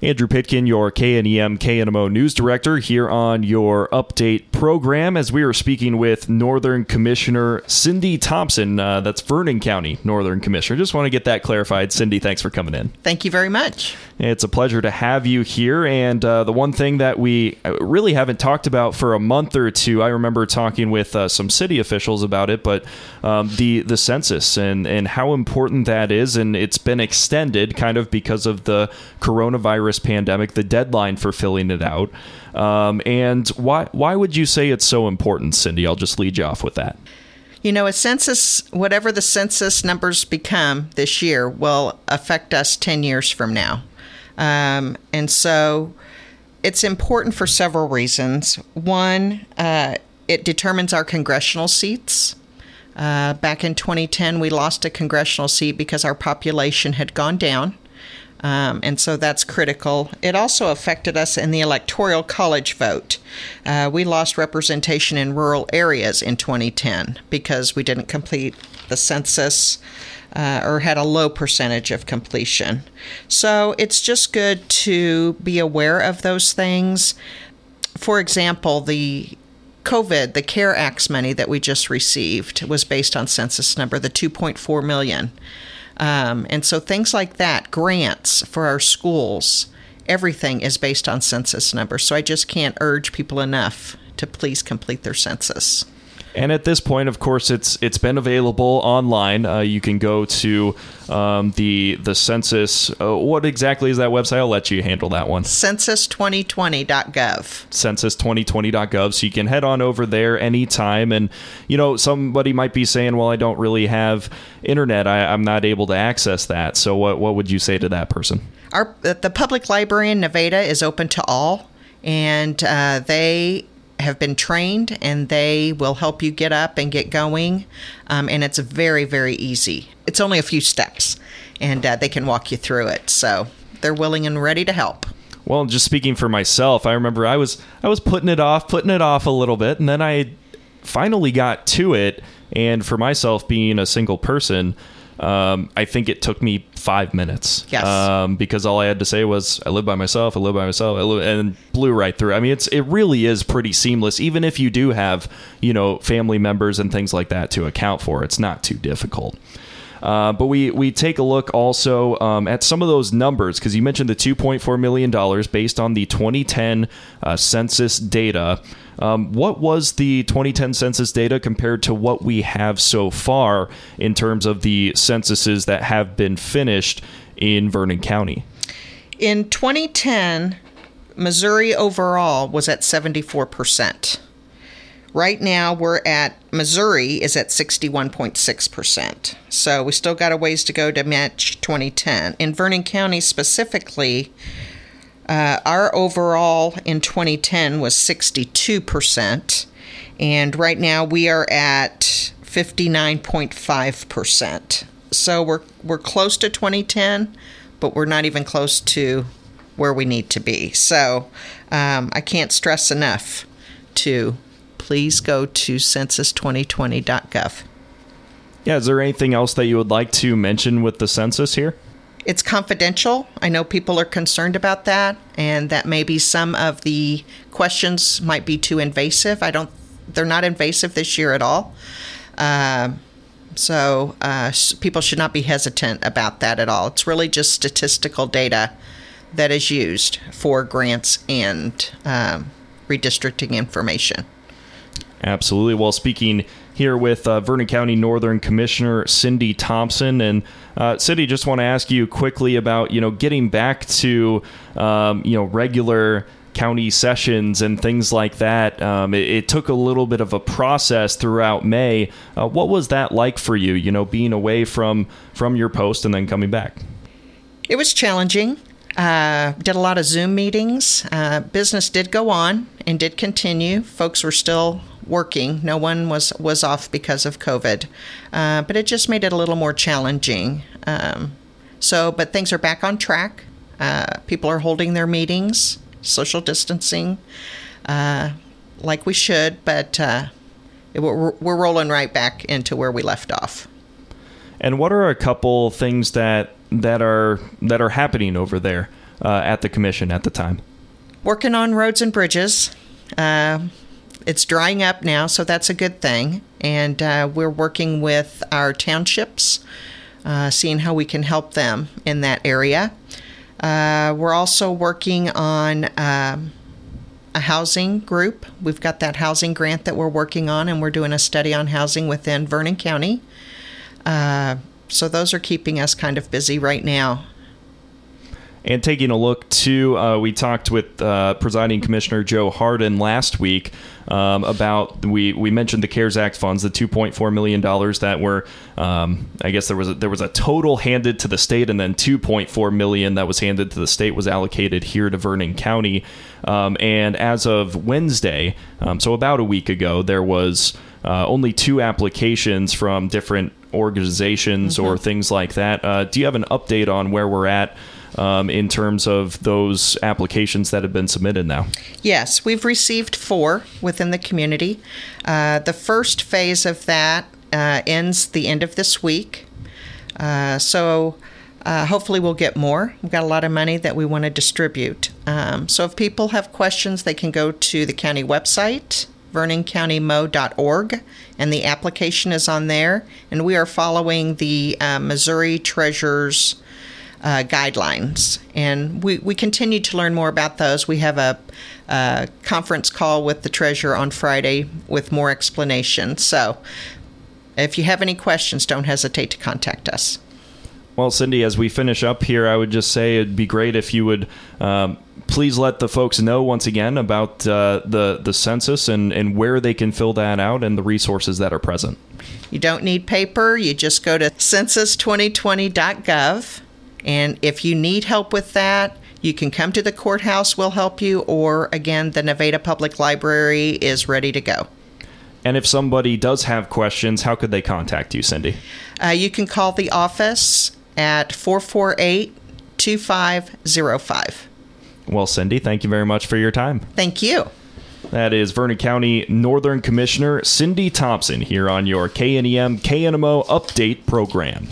Andrew Pitkin, your KNEM KNMO news director, here on your update program as we are speaking with Northern Commissioner Cindy Thompson. Uh, that's Vernon County Northern Commissioner. Just want to get that clarified. Cindy, thanks for coming in. Thank you very much. It's a pleasure to have you here. And uh, the one thing that we uh, really haven't talked about for a month or two, I remember talking with uh, some city officials about it, but um, the the census and and how important that is, and it's been extended kind of because of the coronavirus pandemic, the deadline for filling it out. Um, and why why would you say it's so important, Cindy? I'll just lead you off with that. You know, a census, whatever the census numbers become this year, will affect us 10 years from now. Um, and so it's important for several reasons. One, uh, it determines our congressional seats. Uh, back in 2010, we lost a congressional seat because our population had gone down. Um, and so that's critical. It also affected us in the electoral college vote. Uh, we lost representation in rural areas in 2010 because we didn't complete the census uh, or had a low percentage of completion. So it's just good to be aware of those things. For example, the COVID, the CARES Act money that we just received was based on census number, the 2.4 million. Um, and so things like that, grants for our schools, everything is based on census numbers. So I just can't urge people enough to please complete their census. And at this point, of course, it's it's been available online. Uh, you can go to um, the the census. Uh, what exactly is that website? I'll let you handle that one. Census2020.gov. Census2020.gov. So you can head on over there anytime. And you know, somebody might be saying, "Well, I don't really have internet. I, I'm not able to access that." So what what would you say to that person? Our the public library in Nevada is open to all, and uh, they have been trained and they will help you get up and get going. Um, and it's very, very easy. It's only a few steps and uh, they can walk you through it. So they're willing and ready to help. Well, just speaking for myself, I remember I was I was putting it off, putting it off a little bit, and then I finally got to it. And for myself, being a single person, um, I think it took me five minutes. Yes. Um, because all I had to say was, "I live by myself. I live by myself," I live, and blew right through. I mean, it's it really is pretty seamless. Even if you do have you know family members and things like that to account for, it's not too difficult. Uh, but we we take a look also um, at some of those numbers because you mentioned the 2.4 million dollars based on the 2010 uh, census data. Um, what was the 2010 census data compared to what we have so far in terms of the censuses that have been finished in Vernon County? In 2010, Missouri overall was at 74%. Right now, we're at Missouri is at 61.6%. So we still got a ways to go to match 2010. In Vernon County specifically, uh, our overall in 2010 was 62%, and right now we are at 59.5%. So we're we're close to 2010, but we're not even close to where we need to be. So um, I can't stress enough to please go to census2020.gov. Yeah, is there anything else that you would like to mention with the census here? It's confidential. I know people are concerned about that, and that maybe some of the questions might be too invasive. I don't. They're not invasive this year at all. Uh, so uh, people should not be hesitant about that at all. It's really just statistical data that is used for grants and um, redistricting information. Absolutely. Well, speaking here with uh, Vernon County Northern Commissioner Cindy Thompson. And uh, Cindy, just want to ask you quickly about you know getting back to um, you know regular county sessions and things like that. Um, it, it, took a little bit of a process throughout May. Uh, what was that like for you? You know, being away from from your post and then coming back. It was challenging. Uh, did a lot of Zoom meetings. Uh, business did go on and did continue. Folks were still working. No one was was off because of COVID, uh, but it just made it a little more challenging. Um, so, but things are back on track. Uh, people are holding their meetings, social distancing, uh, like we should, but uh, we're, we're rolling right back into where we left off. And what are a couple things that that are that are happening over there? uh, at the commission at the time? Working on roads and bridges. Uh, it's drying up now, so that's a good thing. And uh, we're working with our townships, uh, seeing how we can help them in that area. Uh, we're also working on um, a housing group. We've got that housing grant that we're working on, and we're doing a study on housing within Vernon County. So those are keeping us kind of busy right now. And taking a look too, uh, we talked with uh, presiding commissioner Joe Hardin last week um, about we we mentioned the CARES Act funds, the 2.4 million dollars that were, um, I guess there was a, there was a total handed to the state, and then 2.4 million that was handed to the state was allocated here to Vernon County. Um, and as of Wednesday, um, so about a week ago, there was uh, only two applications from different organizations mm-hmm. or things like that. Uh, do you have an update on where we're at? um, in terms of those applications that have been submitted now? Yes, we've received four within the community. Uh, the first phase of that uh, ends the end of this week. Uh, so uh, hopefully we'll get more. We've got a lot of money that we want to distribute. Um, so if people have questions, they can go to the county website, vernoncountymo.org, and the application is on there. And we are following the uh, Missouri Treasurer's uh, guidelines. And we, we continue to learn more about those. We have a, a, conference call with the treasurer on Friday with more explanation. So if you have any questions, don't hesitate to contact us. Well, Cindy, as we finish up here, I would just say it'd be great if you would um, please let the folks know once again about uh, the the census and, and where they can fill that out and the resources that are present. You don't need paper. You just go to census2020.gov and if you need help with that, you can come to the courthouse, we'll help you, or again, the Nevada Public Library is ready to go. And if somebody does have questions, how could they contact you, Cindy? Uh, you can call the office at 448 2505. Well, Cindy, thank you very much for your time. Thank you. That is Vernon County Northern Commissioner Cindy Thompson here on your KNEM KNMO update program.